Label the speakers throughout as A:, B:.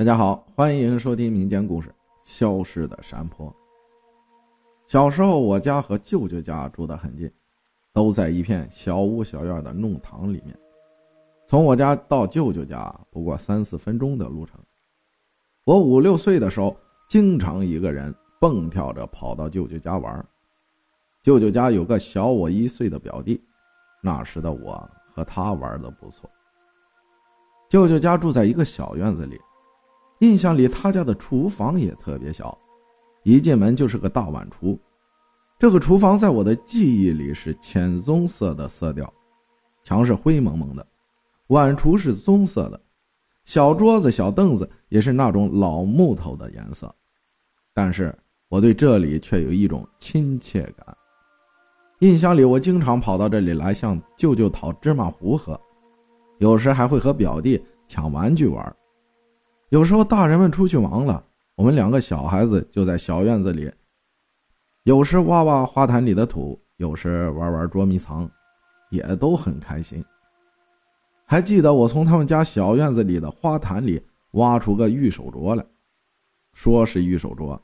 A: 大家好，欢迎收听民间故事《消失的山坡》。小时候，我家和舅舅家住得很近，都在一片小屋小院的弄堂里面。从我家到舅舅家不过三四分钟的路程。我五六岁的时候，经常一个人蹦跳着跑到舅舅家玩。舅舅家有个小我一岁的表弟，那时的我和他玩的不错。舅舅家住在一个小院子里。印象里，他家的厨房也特别小，一进门就是个大碗橱。这个厨房在我的记忆里是浅棕色的色调，墙是灰蒙蒙的，碗橱是棕色的，小桌子、小凳子也是那种老木头的颜色。但是我对这里却有一种亲切感。印象里，我经常跑到这里来向舅舅讨芝麻糊喝，有时还会和表弟抢玩具玩。有时候大人们出去忙了，我们两个小孩子就在小院子里，有时挖挖花坛里的土，有时玩玩捉迷藏，也都很开心。还记得我从他们家小院子里的花坛里挖出个玉手镯来，说是玉手镯，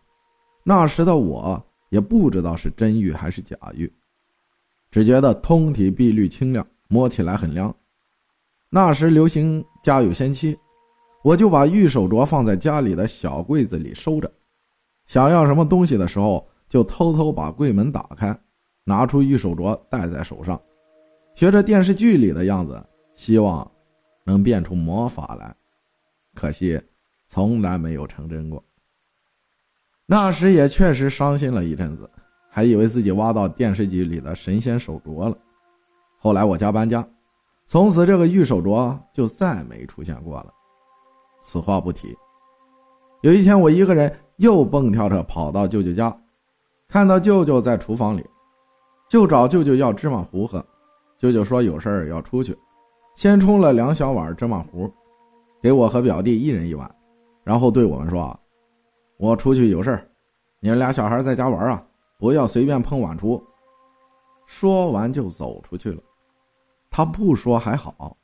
A: 那时的我也不知道是真玉还是假玉，只觉得通体碧绿清亮，摸起来很凉。那时流行家有仙妻。我就把玉手镯放在家里的小柜子里收着，想要什么东西的时候，就偷偷把柜门打开，拿出玉手镯戴在手上，学着电视剧里的样子，希望能变出魔法来。可惜，从来没有成真过。那时也确实伤心了一阵子，还以为自己挖到电视剧里的神仙手镯了。后来我家搬家，从此这个玉手镯就再没出现过了。此话不提。有一天，我一个人又蹦跳着跑到舅舅家，看到舅舅在厨房里，就找舅舅要芝麻糊喝。舅舅说有事儿要出去，先冲了两小碗芝麻糊，给我和表弟一人一碗，然后对我们说：“我出去有事儿，你们俩小孩在家玩啊，不要随便碰碗橱。”说完就走出去了。他不说还好，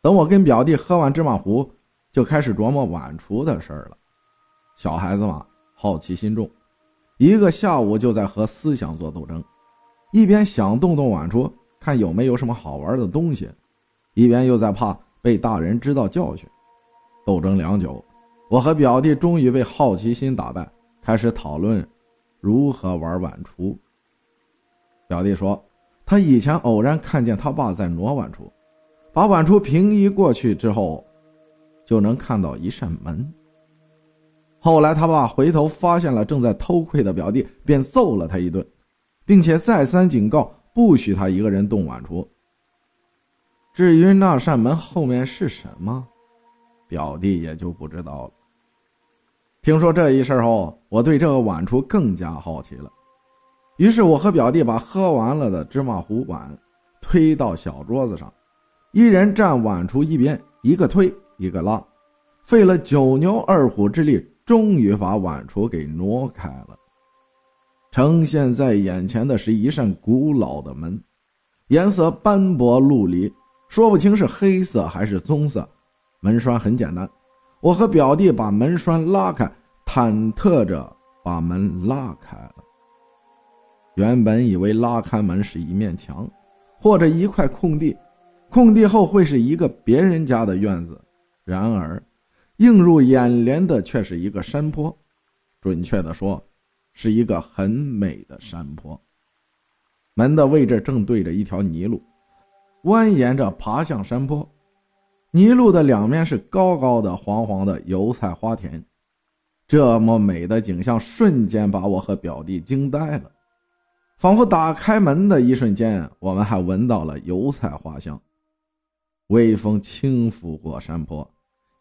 A: 等我跟表弟喝完芝麻糊。就开始琢磨晚厨的事儿了。小孩子嘛，好奇心重，一个下午就在和思想做斗争，一边想动动晚厨，看有没有什么好玩的东西，一边又在怕被大人知道教训。斗争良久，我和表弟终于被好奇心打败，开始讨论如何玩晚厨。表弟说，他以前偶然看见他爸在挪晚厨，把晚厨平移过去之后。就能看到一扇门。后来他爸回头发现了正在偷窥的表弟，便揍了他一顿，并且再三警告不许他一个人动碗橱。至于那扇门后面是什么，表弟也就不知道了。听说这一事后，我对这个碗橱更加好奇了。于是我和表弟把喝完了的芝麻糊碗推到小桌子上，一人站碗橱一边，一个推。一个拉，费了九牛二虎之力，终于把碗橱给挪开了。呈现在眼前的是一扇古老的门，颜色斑驳陆离，说不清是黑色还是棕色。门栓很简单，我和表弟把门栓拉开，忐忑着把门拉开了。原本以为拉开门是一面墙，或者一块空地，空地后会是一个别人家的院子。然而，映入眼帘的却是一个山坡，准确的说，是一个很美的山坡。门的位置正对着一条泥路，蜿蜒着爬向山坡。泥路的两面是高高的、黄黄的油菜花田。这么美的景象，瞬间把我和表弟惊呆了。仿佛打开门的一瞬间，我们还闻到了油菜花香。微风轻拂过山坡。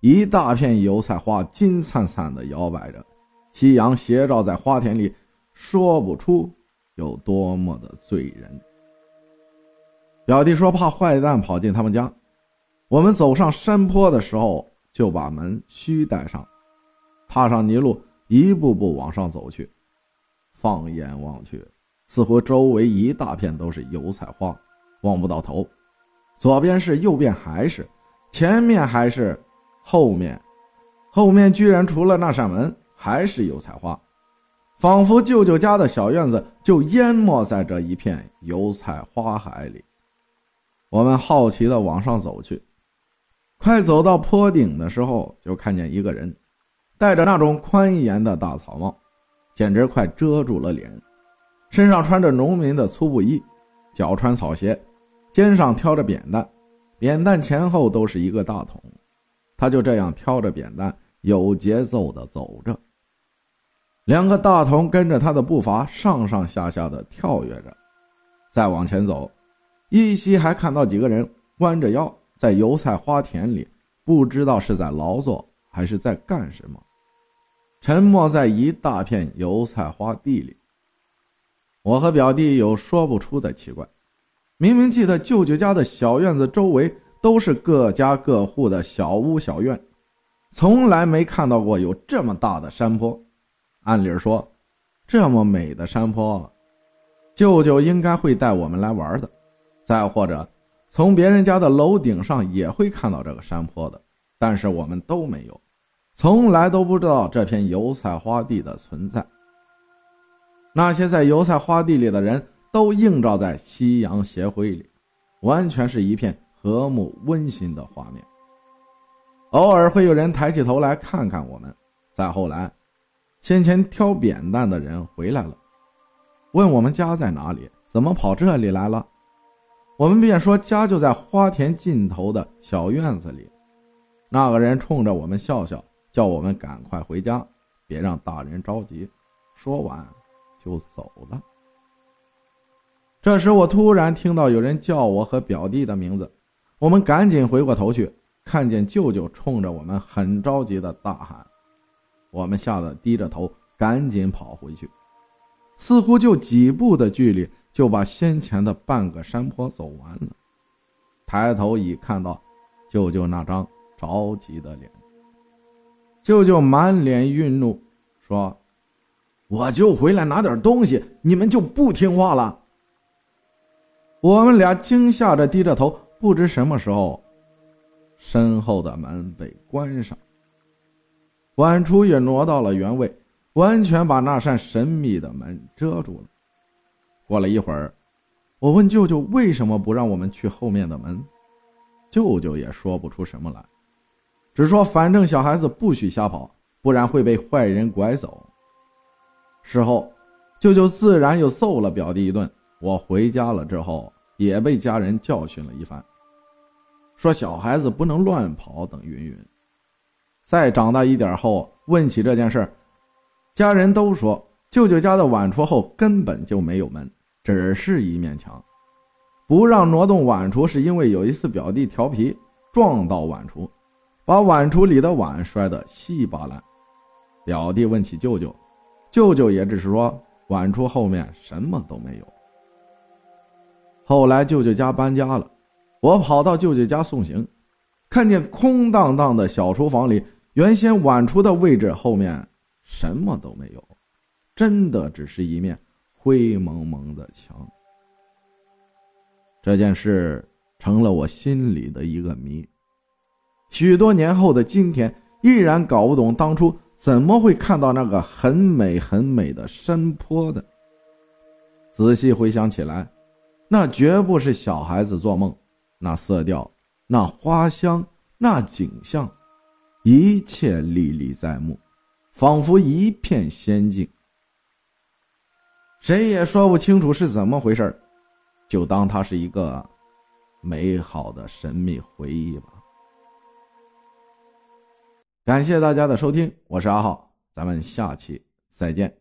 A: 一大片油菜花金灿灿的摇摆着，夕阳斜照在花田里，说不出有多么的醉人。表弟说怕坏蛋跑进他们家，我们走上山坡的时候就把门虚带上，踏上泥路，一步步往上走去。放眼望去，似乎周围一大片都是油菜花，望不到头。左边是，右边还是，前面还是。后面，后面居然除了那扇门还是油菜花，仿佛舅舅家的小院子就淹没在这一片油菜花海里。我们好奇地往上走去，快走到坡顶的时候，就看见一个人，戴着那种宽檐的大草帽，简直快遮住了脸，身上穿着农民的粗布衣，脚穿草鞋，肩上挑着扁担，扁担前后都是一个大桶，他就这样挑着扁担，有节奏地走着，两个大桶跟着他的步伐上上下下的跳跃着，再往前走。依稀还看到几个人弯着腰在油菜花田里，不知道是在劳作还是在干什么，沉默在一大片油菜花地里。我和表弟有说不出的奇怪，明明记得舅舅家的小院子周围都是各家各户的小屋小院，从来没看到过有这么大的山坡。按理说，这么美的山坡，舅舅应该会带我们来玩的。再或者，从别人家的楼顶上也会看到这个山坡的，但是我们都没有，从来都不知道这片油菜花地的存在。那些在油菜花地里的人都映照在夕阳斜晖里，完全是一片和睦温馨的画面。偶尔会有人抬起头来看看我们。再后来，先前挑扁担的人回来了，问我们家在哪里，怎么跑这里来了。我们便说家就在花田尽头的小院子里。那个人冲着我们笑笑，叫我们赶快回家，别让大人着急。说完就走了。这时我突然听到有人叫我和表弟的名字，我们赶紧回过头去，看见舅舅冲着我们很着急的大喊。我们吓得低着头，赶紧跑回去，似乎就几步的距离。就把先前的半个山坡走完了，抬头已看到舅舅那张着急的脸。舅舅满脸愠怒，说：“我就回来拿点东西，你们就不听话了。”我们俩惊吓着低着头，不知什么时候，身后的门被关上，晚厨也挪到了原位，完全把那扇神秘的门遮住了。过了一会儿，我问舅舅为什么不让我们去后面的门，舅舅也说不出什么来，只说反正小孩子不许瞎跑，不然会被坏人拐走。事后，舅舅自然又揍了表弟一顿。我回家了之后，也被家人教训了一番，说小孩子不能乱跑等云云。再长大一点后，问起这件事家人都说舅舅家的碗橱后根本就没有门。只是一面墙，不让挪动碗橱，是因为有一次表弟调皮撞到碗橱，把碗橱里的碗摔得稀巴烂。表弟问起舅舅，舅舅也只是说碗橱后面什么都没有。后来舅舅家搬家了，我跑到舅舅家送行，看见空荡荡的小厨房里，原先碗橱的位置后面什么都没有，真的只是一面。灰蒙蒙的墙，这件事成了我心里的一个谜。许多年后的今天，依然搞不懂当初怎么会看到那个很美很美的山坡的。仔细回想起来，那绝不是小孩子做梦。那色调，那花香，那景象，一切历历在目，仿佛一片仙境。谁也说不清楚是怎么回事就当它是一个美好的神秘回忆吧。感谢大家的收听，我是阿浩，咱们下期再见。